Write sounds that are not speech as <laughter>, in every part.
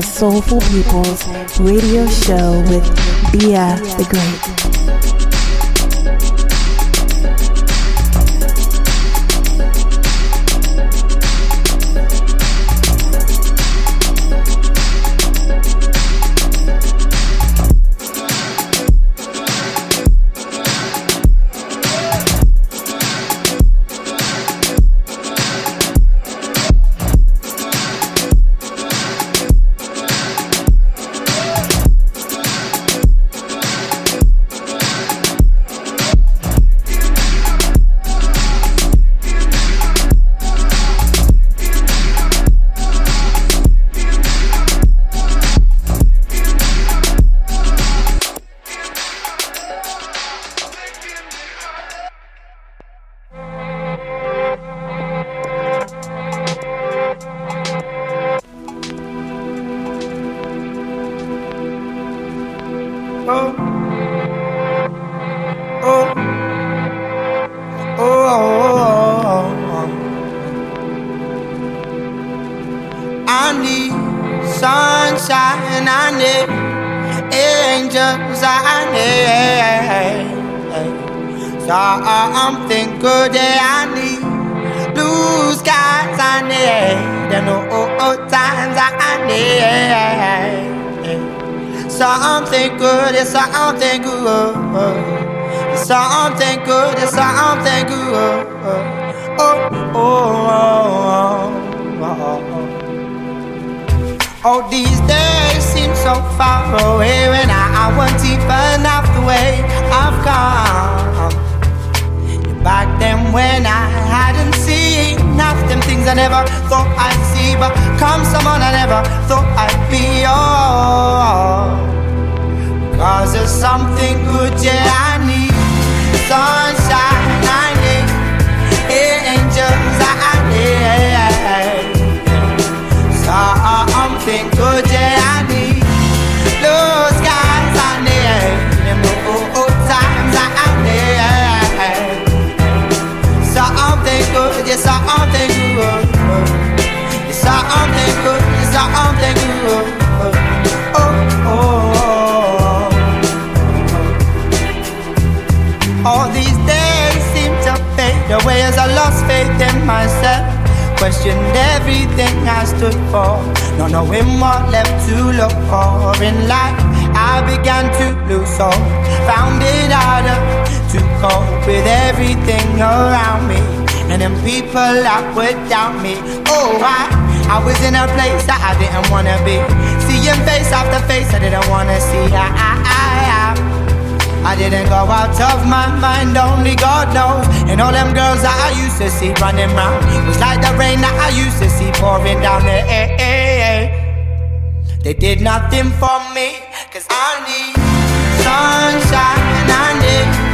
the Soulful Peoples radio show with Bia the Great. something good, it's something good. It's something good, it's something good. Oh, oh, oh, oh, oh. Oh, these days seem so far away when I, I went even enough the way I've come. Back then when I hadn't seen enough them things I never thought I'd see, but come someone I never thought I'd be. Oh. Cause there's something good, yeah, I need. Sunshine, I need angels, I need. Something good, yeah, I need. Blue skies, I need old times, I need something good, yeah, something good, something good, something good. lost faith in myself. Questioned everything I stood for, not knowing what left to look for in life. I began to lose hope, found it harder to cope with everything around me and then people that without me. Oh, I, I was in a place that I didn't wanna be, seeing face after face I didn't wanna see. I, I, I I didn't go out of my mind, only God knows. And all them girls that I used to see running round was like the rain that I used to see pouring down the air. They did nothing for me, cause I need sunshine, I need.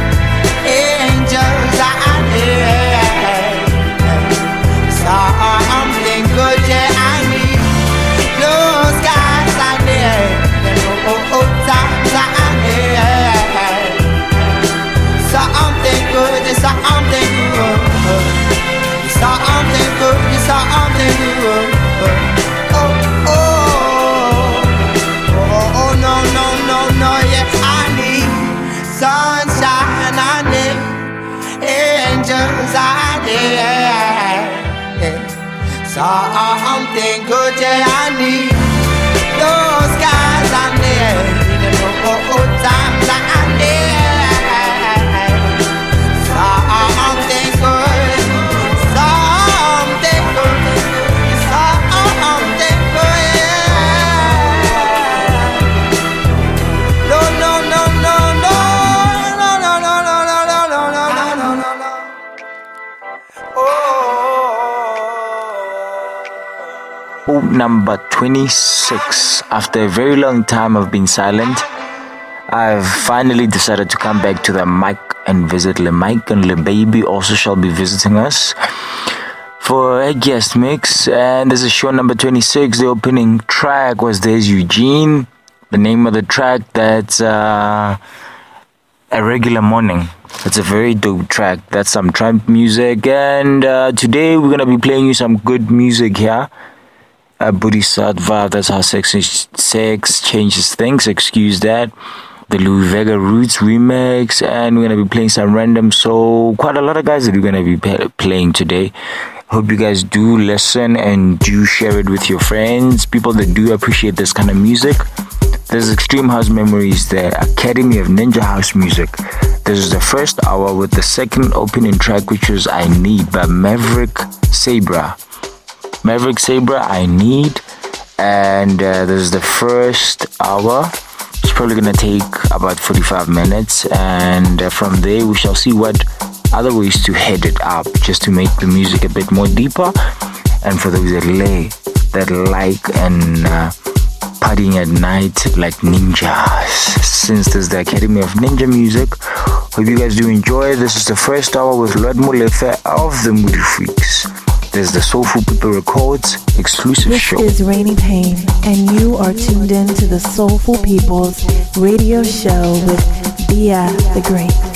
need number 26. After a very long time of being silent, I've finally decided to come back to the mic and visit Le Mike and Le Baby also shall be visiting us for a guest mix. And this is show number 26. The opening track was There's Eugene. The name of the track that's uh, A Regular Morning. It's a very dope track. That's some trump music. And uh, today we're going to be playing you some good music here. Uh, Bodhisattva, that's how sex, sex changes things. Excuse that. The Louie Vega Roots remix, and we're gonna be playing some random. So quite a lot of guys that we're gonna be playing today. Hope you guys do listen and do share it with your friends, people that do appreciate this kind of music. There's Extreme House Memories, the Academy of Ninja House Music. This is the first hour with the second opening track, which is I Need by Maverick Sabre. Maverick Sabre, I Need. And uh, this is the first hour. It's probably gonna take about 45 minutes, and uh, from there we shall see what other ways to head it up just to make the music a bit more deeper. And for those that lay that like and uh, partying at night like ninjas. Since there's the academy of ninja music hope you guys do enjoy. This is the first hour with Lloyd Molefe of the Moody Freaks there's the Soulful People Records exclusive this show. This is Rainy Payne, and you are tuned in to the Soulful People's radio show with Bia the Great.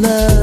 love.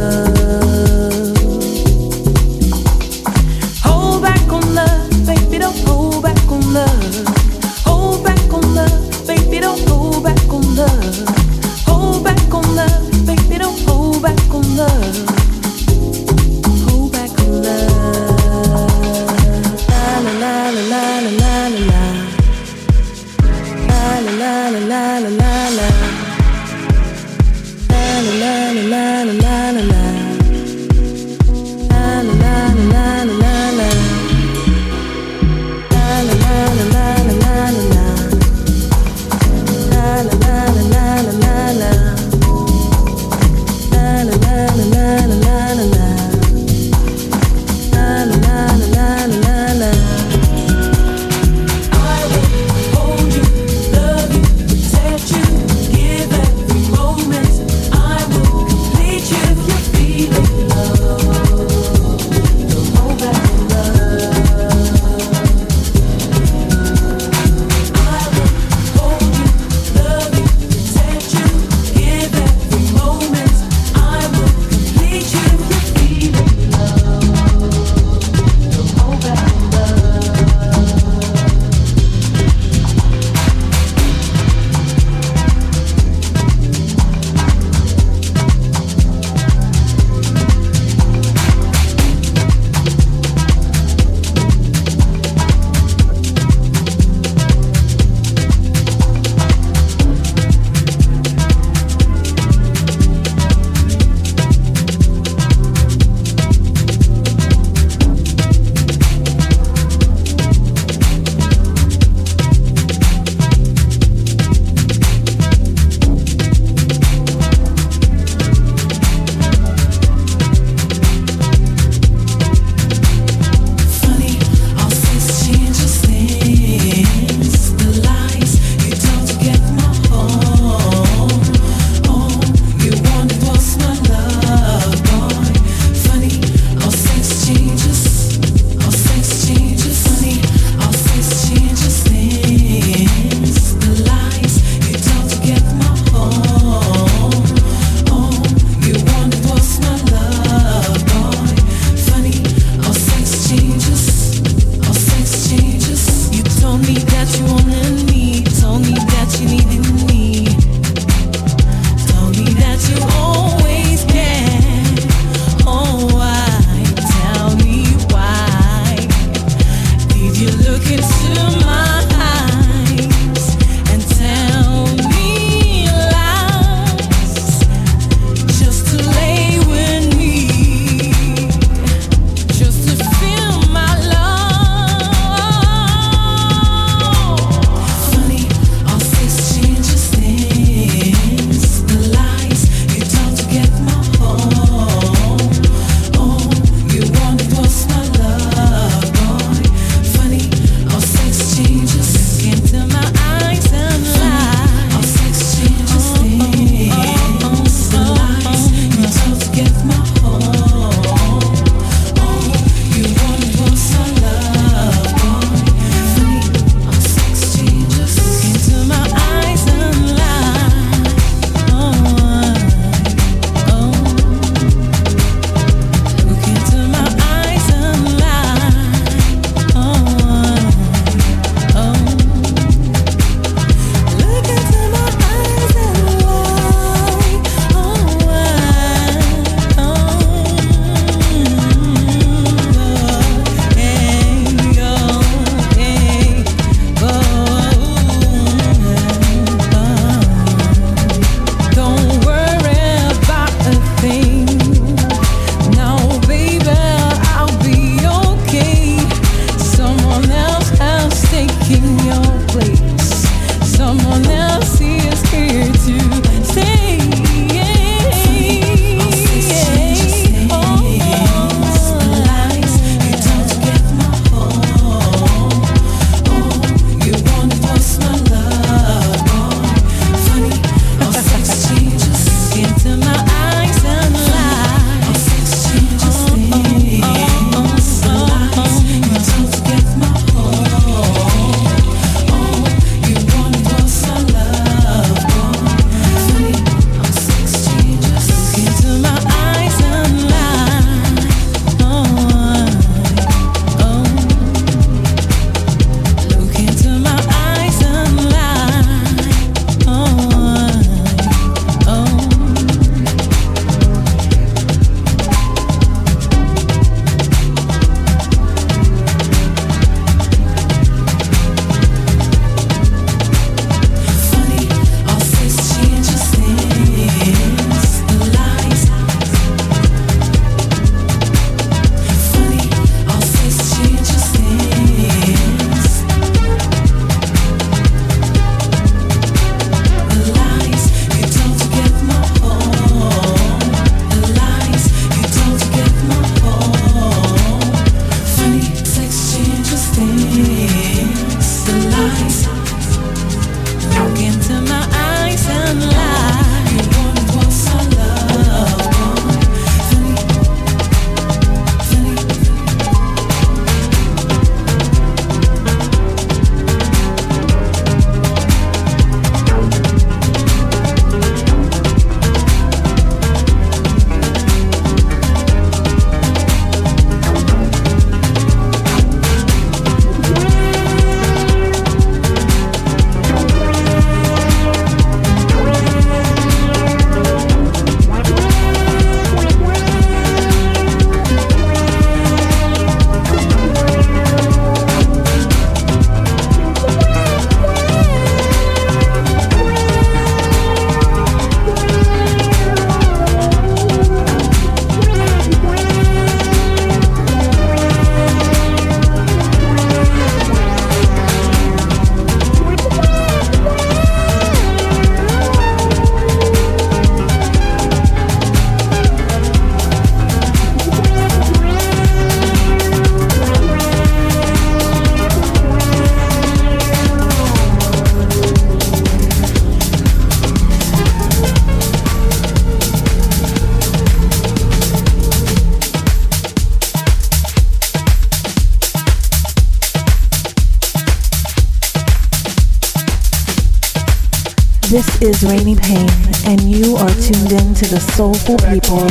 Rainy Payne, and you are tuned in to the Soulful People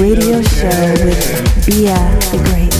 radio show with Bia the Great.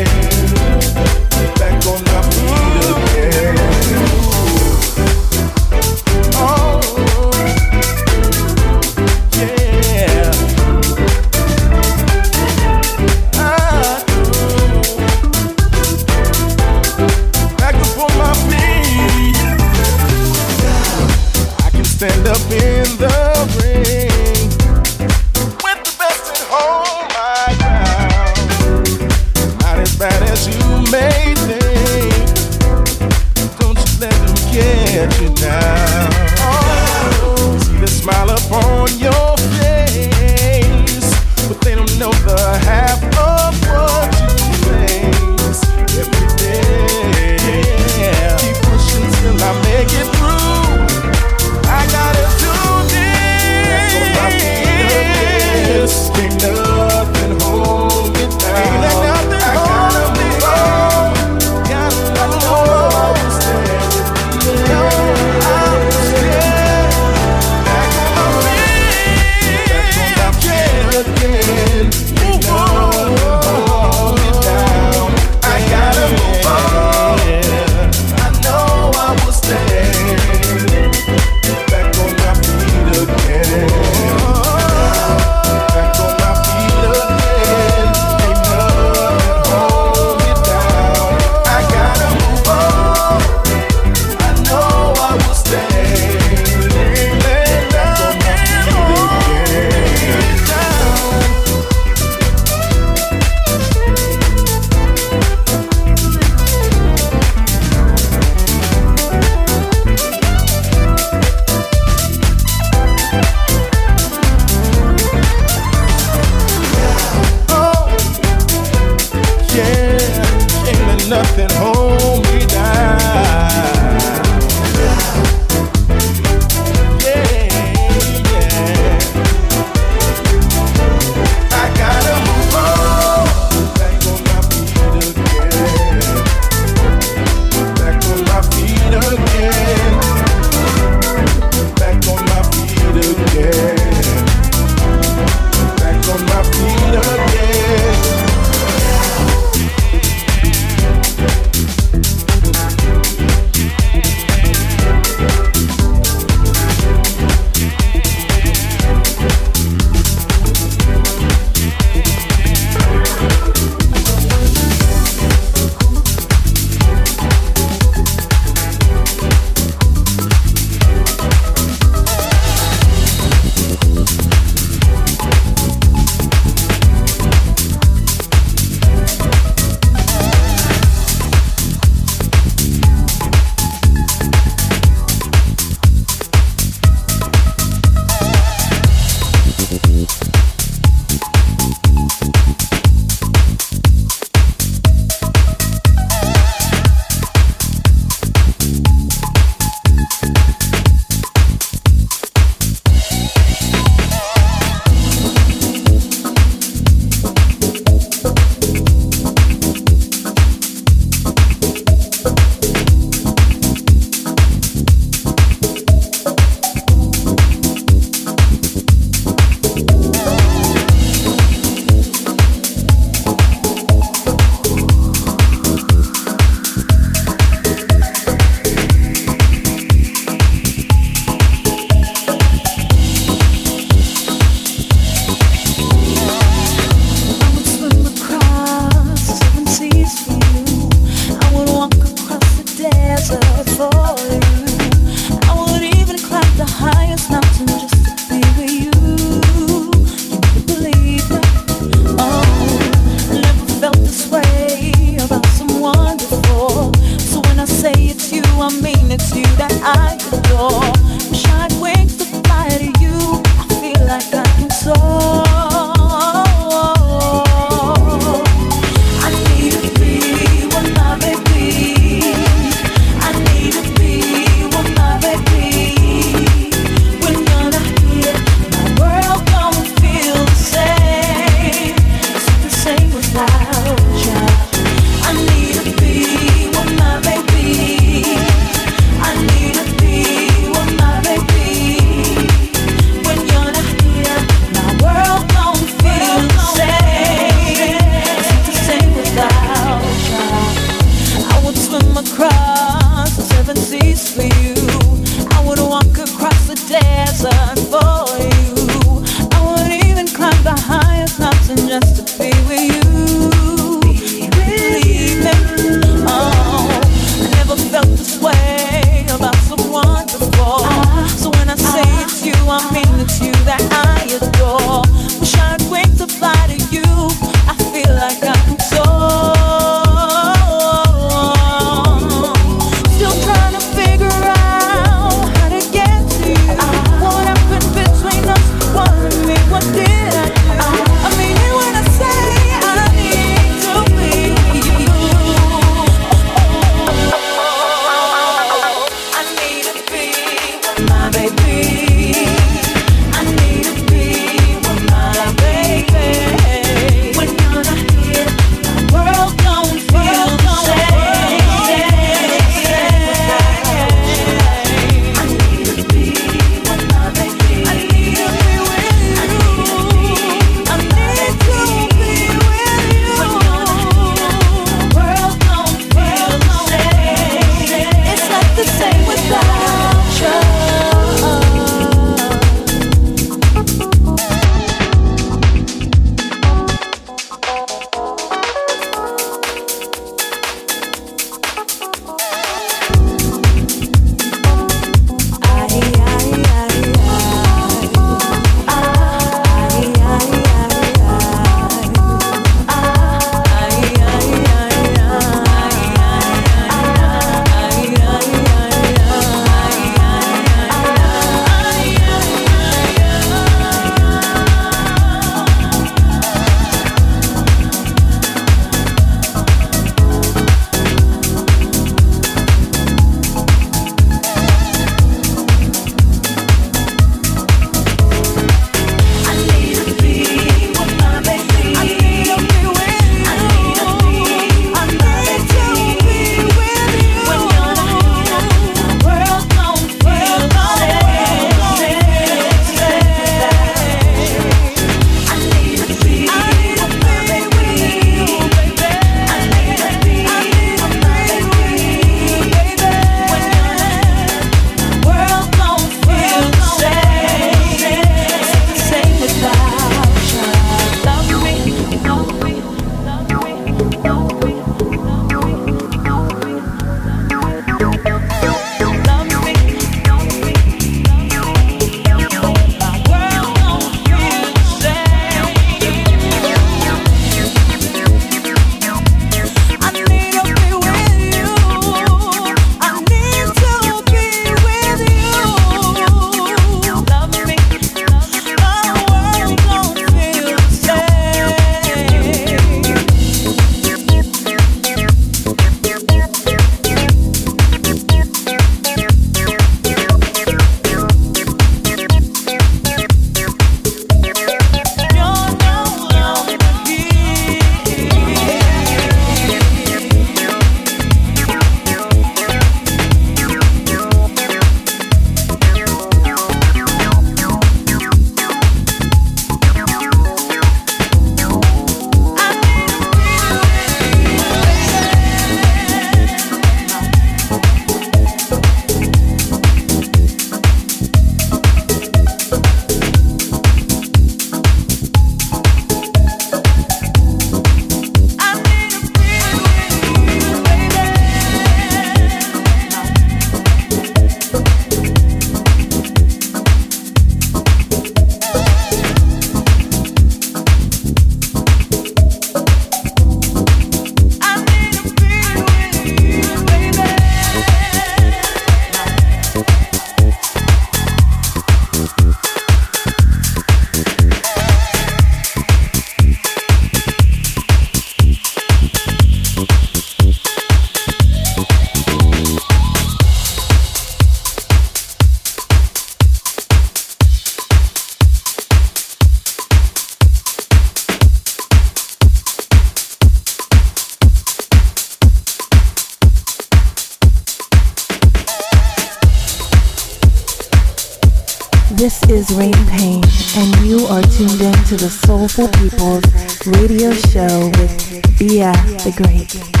Radio show with Bia the Great.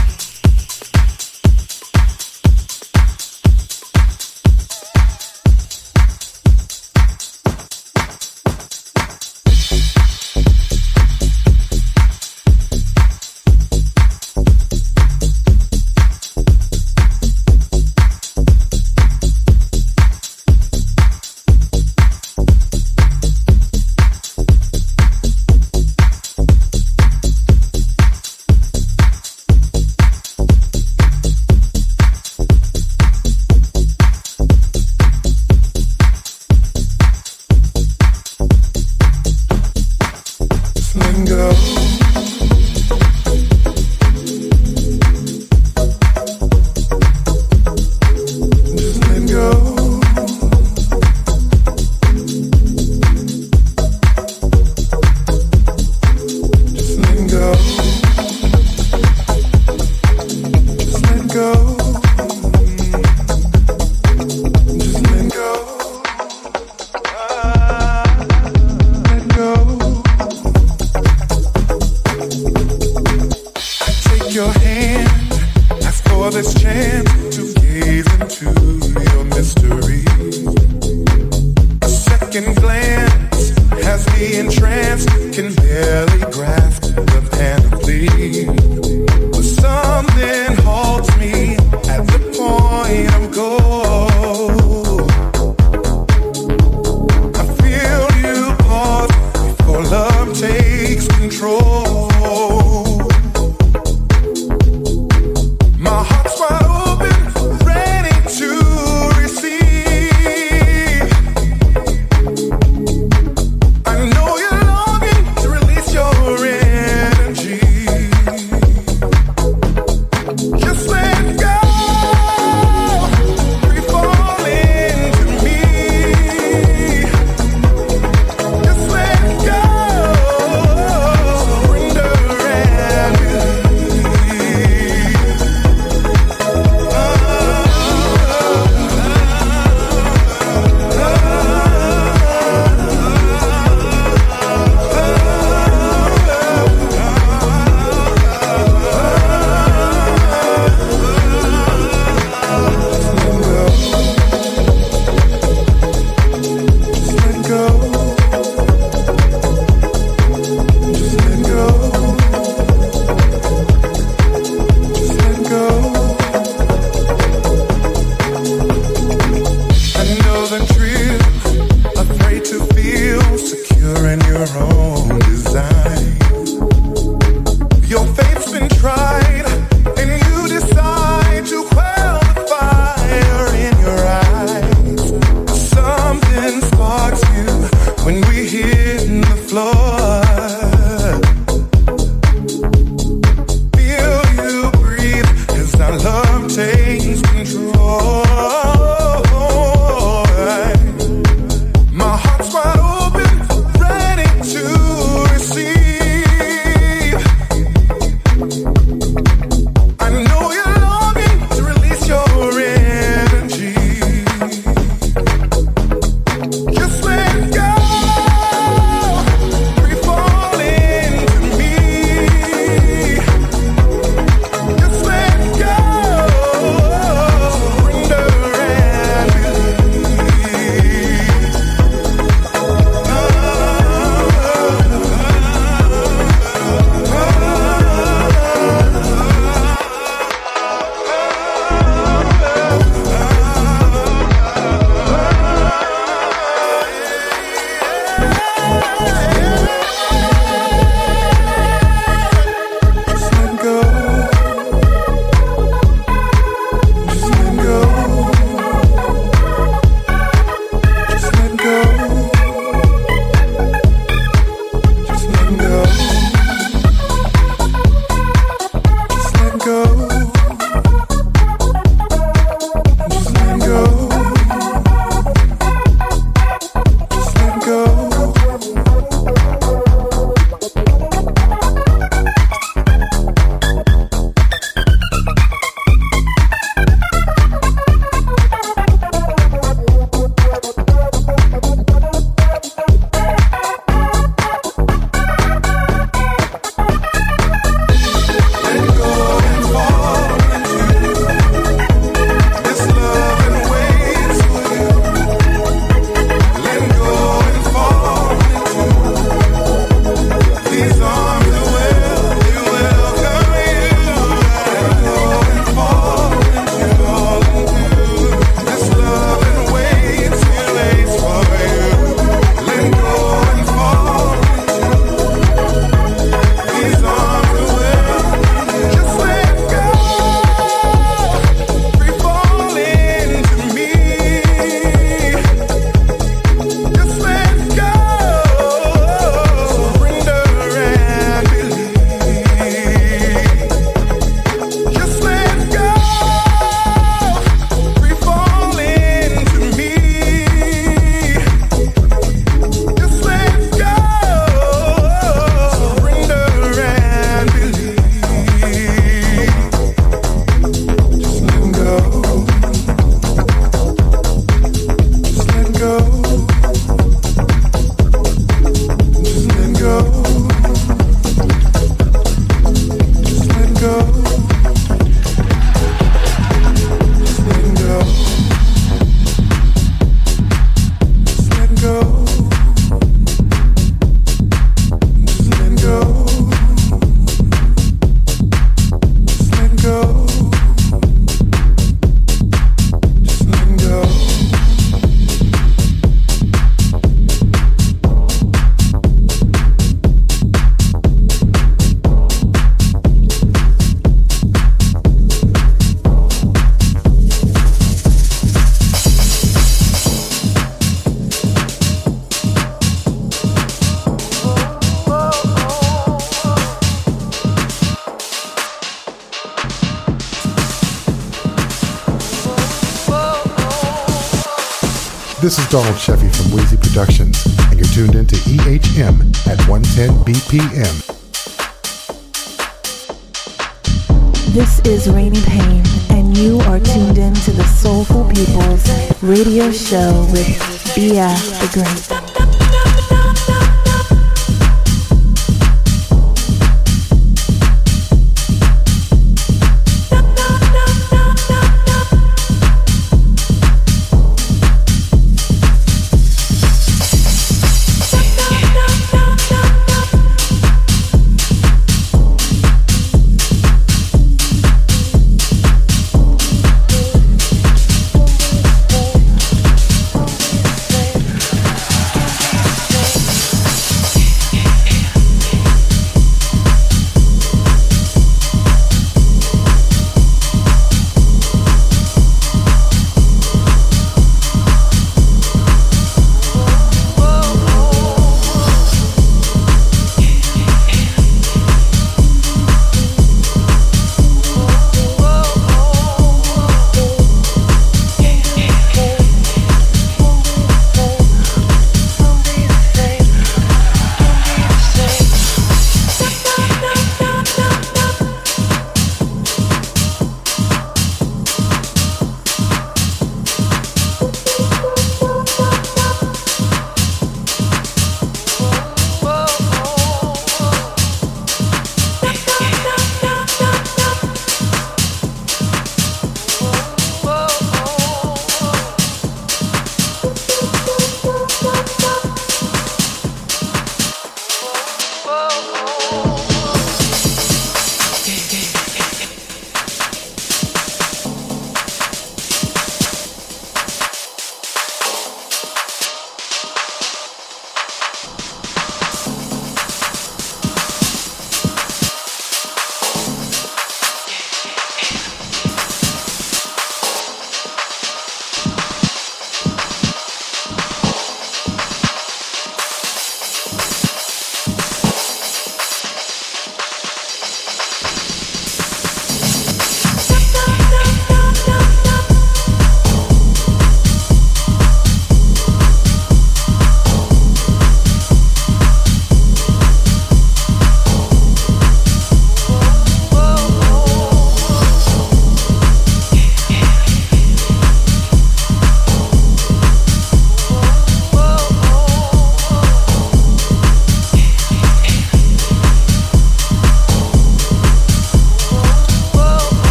Donald Sheffy from Wheezy Productions, and you're tuned into EHM at 110 BPM. This is Rainy Payne, and you are tuned in to the Soulful People's radio show with Bia the Great.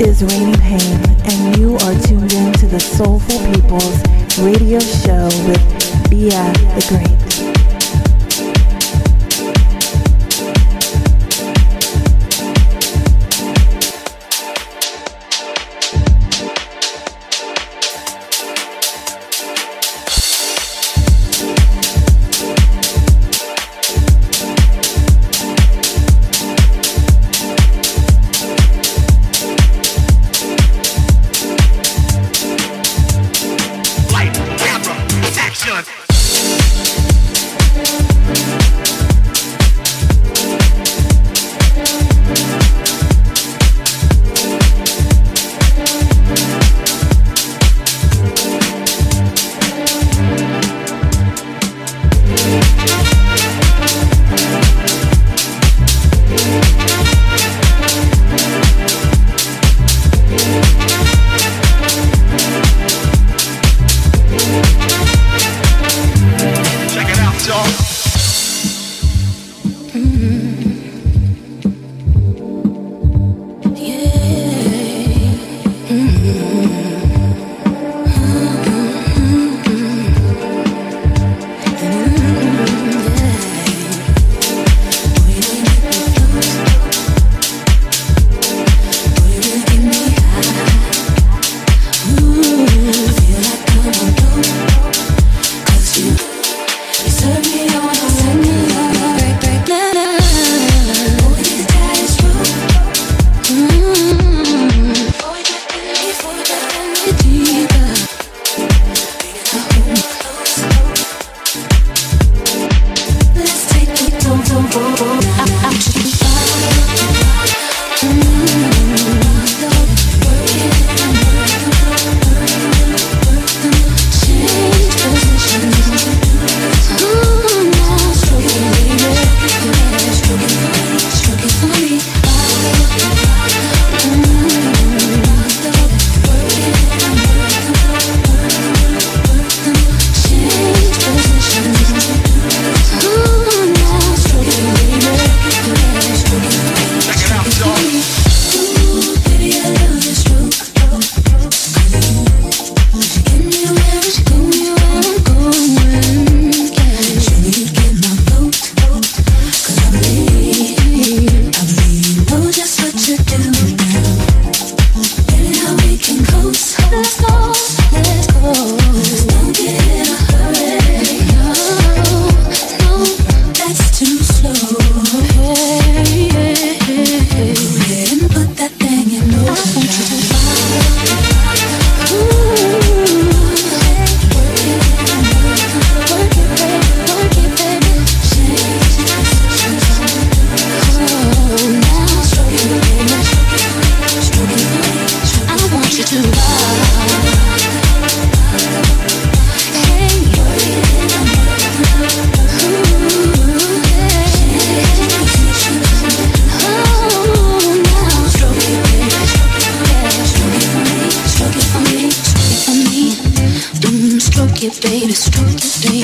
Is Rainy Payne, and you are tuned in to the Soulful Peoples radio show with Bia the Great.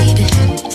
Stroke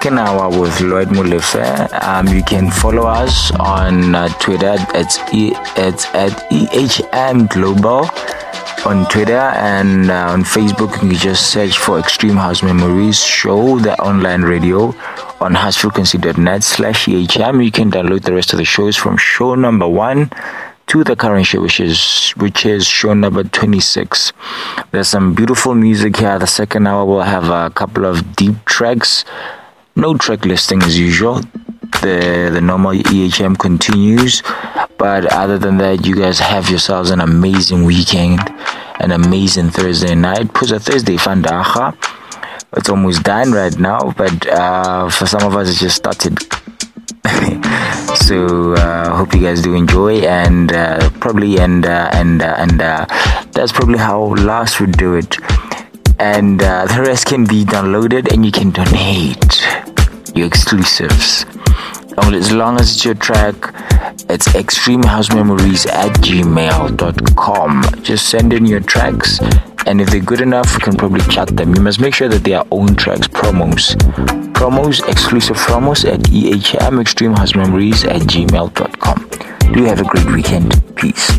second hour with Lloyd Molefe. Um, you can follow us on uh, Twitter. It's e- it's at EHM Global on Twitter and uh, on Facebook. You just search for Extreme House Memories Show, the online radio on housefrequency.net slash EHM. You can download the rest of the shows from show number one to the current show, which is which is show number 26. There's some beautiful music here. The second hour will have a couple of deep tracks no track listing as usual. The the normal EHM continues, but other than that, you guys have yourselves an amazing weekend, an amazing Thursday night. Pusa Thursday Fandacha. It's almost done right now, but uh, for some of us, it just started. <laughs> so uh, hope you guys do enjoy and uh, probably and uh, and uh, and uh, that's probably how last would do it and uh, the rest can be downloaded and you can donate your exclusives. Well, as long as it's your track, it's extremehousememories at gmail.com. Just send in your tracks, and if they're good enough, we can probably chat them. You must make sure that they are own tracks, promos. Promos, exclusive promos at ehmextremehousememories at gmail.com. Do you have a great weekend. Peace.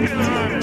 This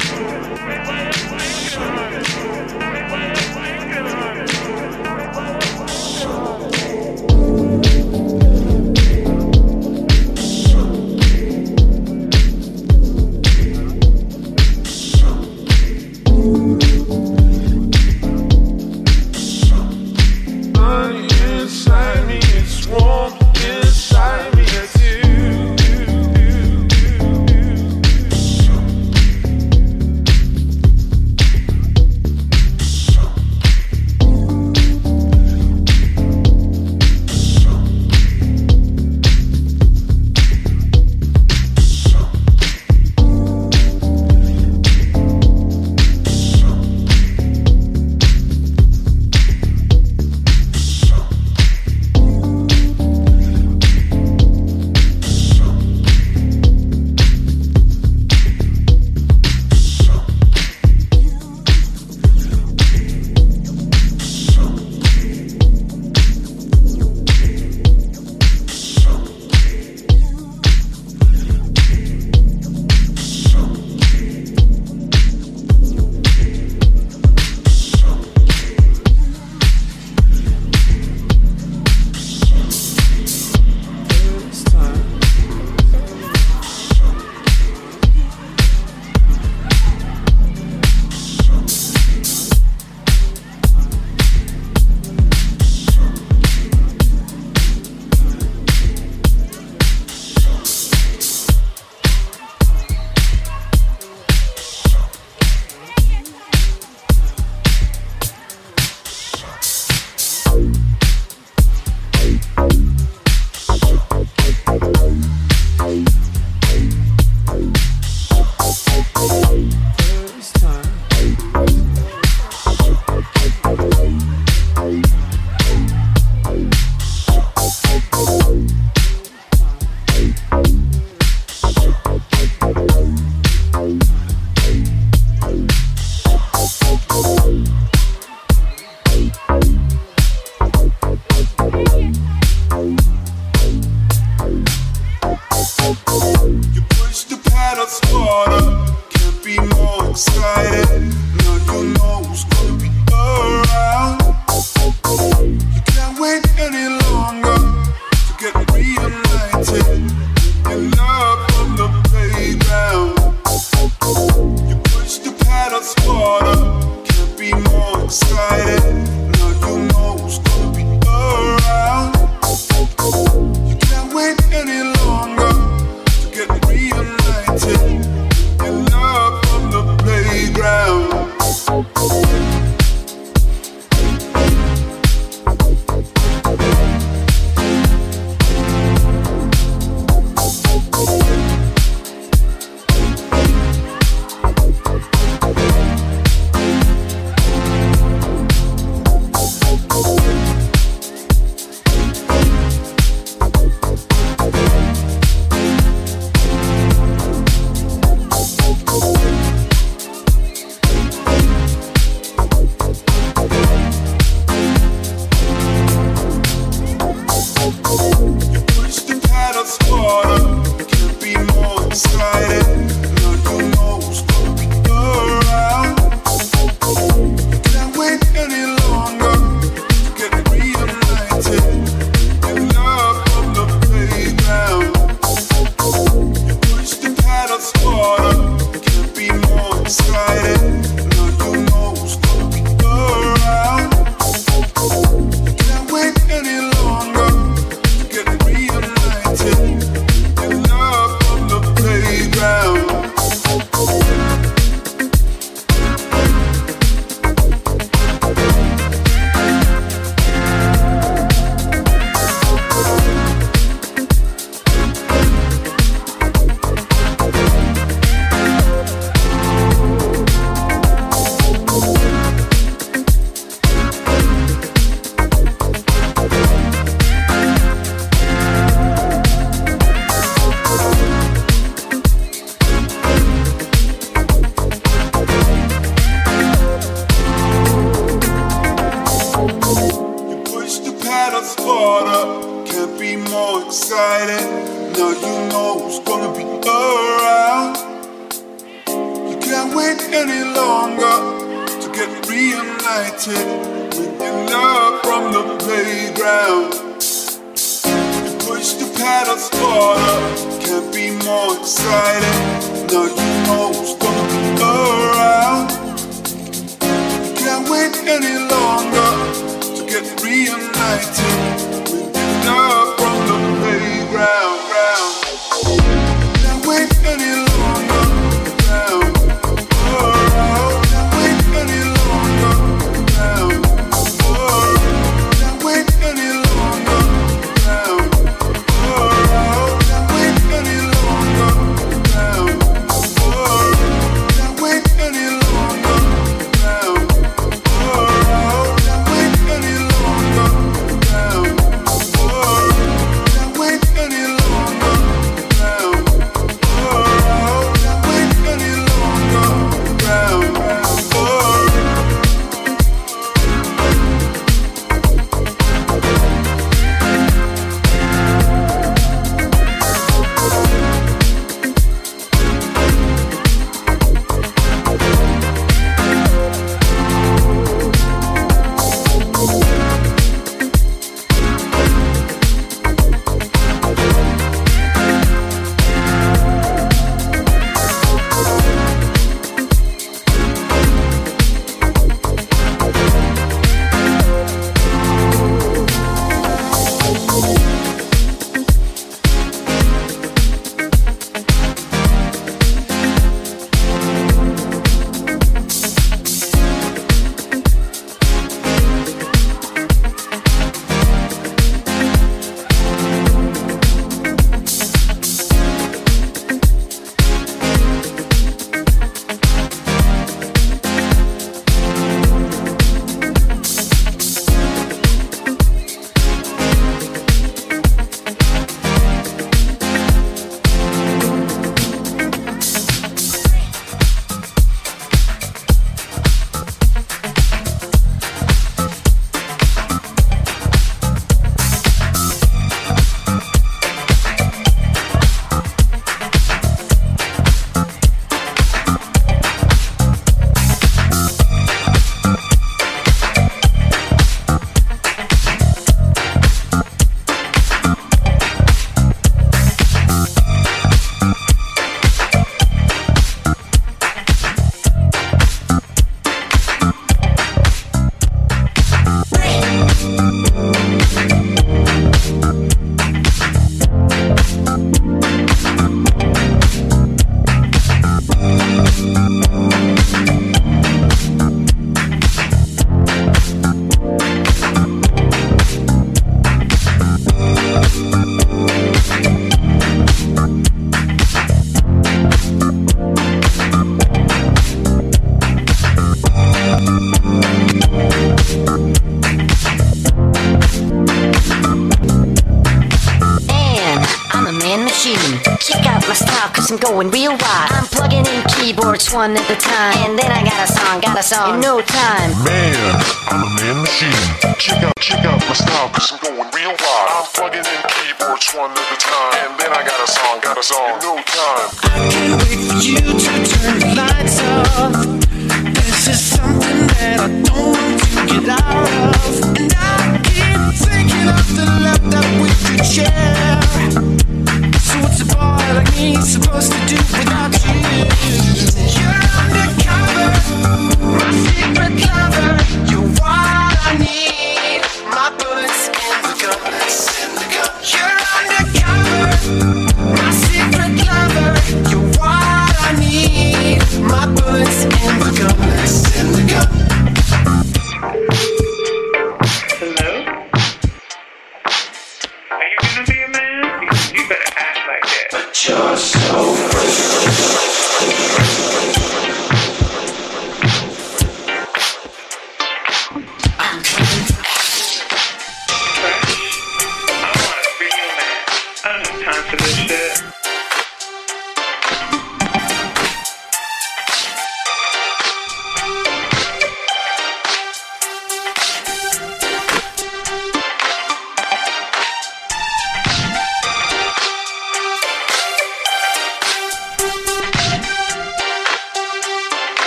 oh you.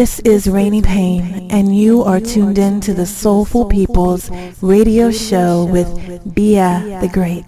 This is Rainy Payne, and you are tuned in to the Soulful People's radio show with Bia the Great.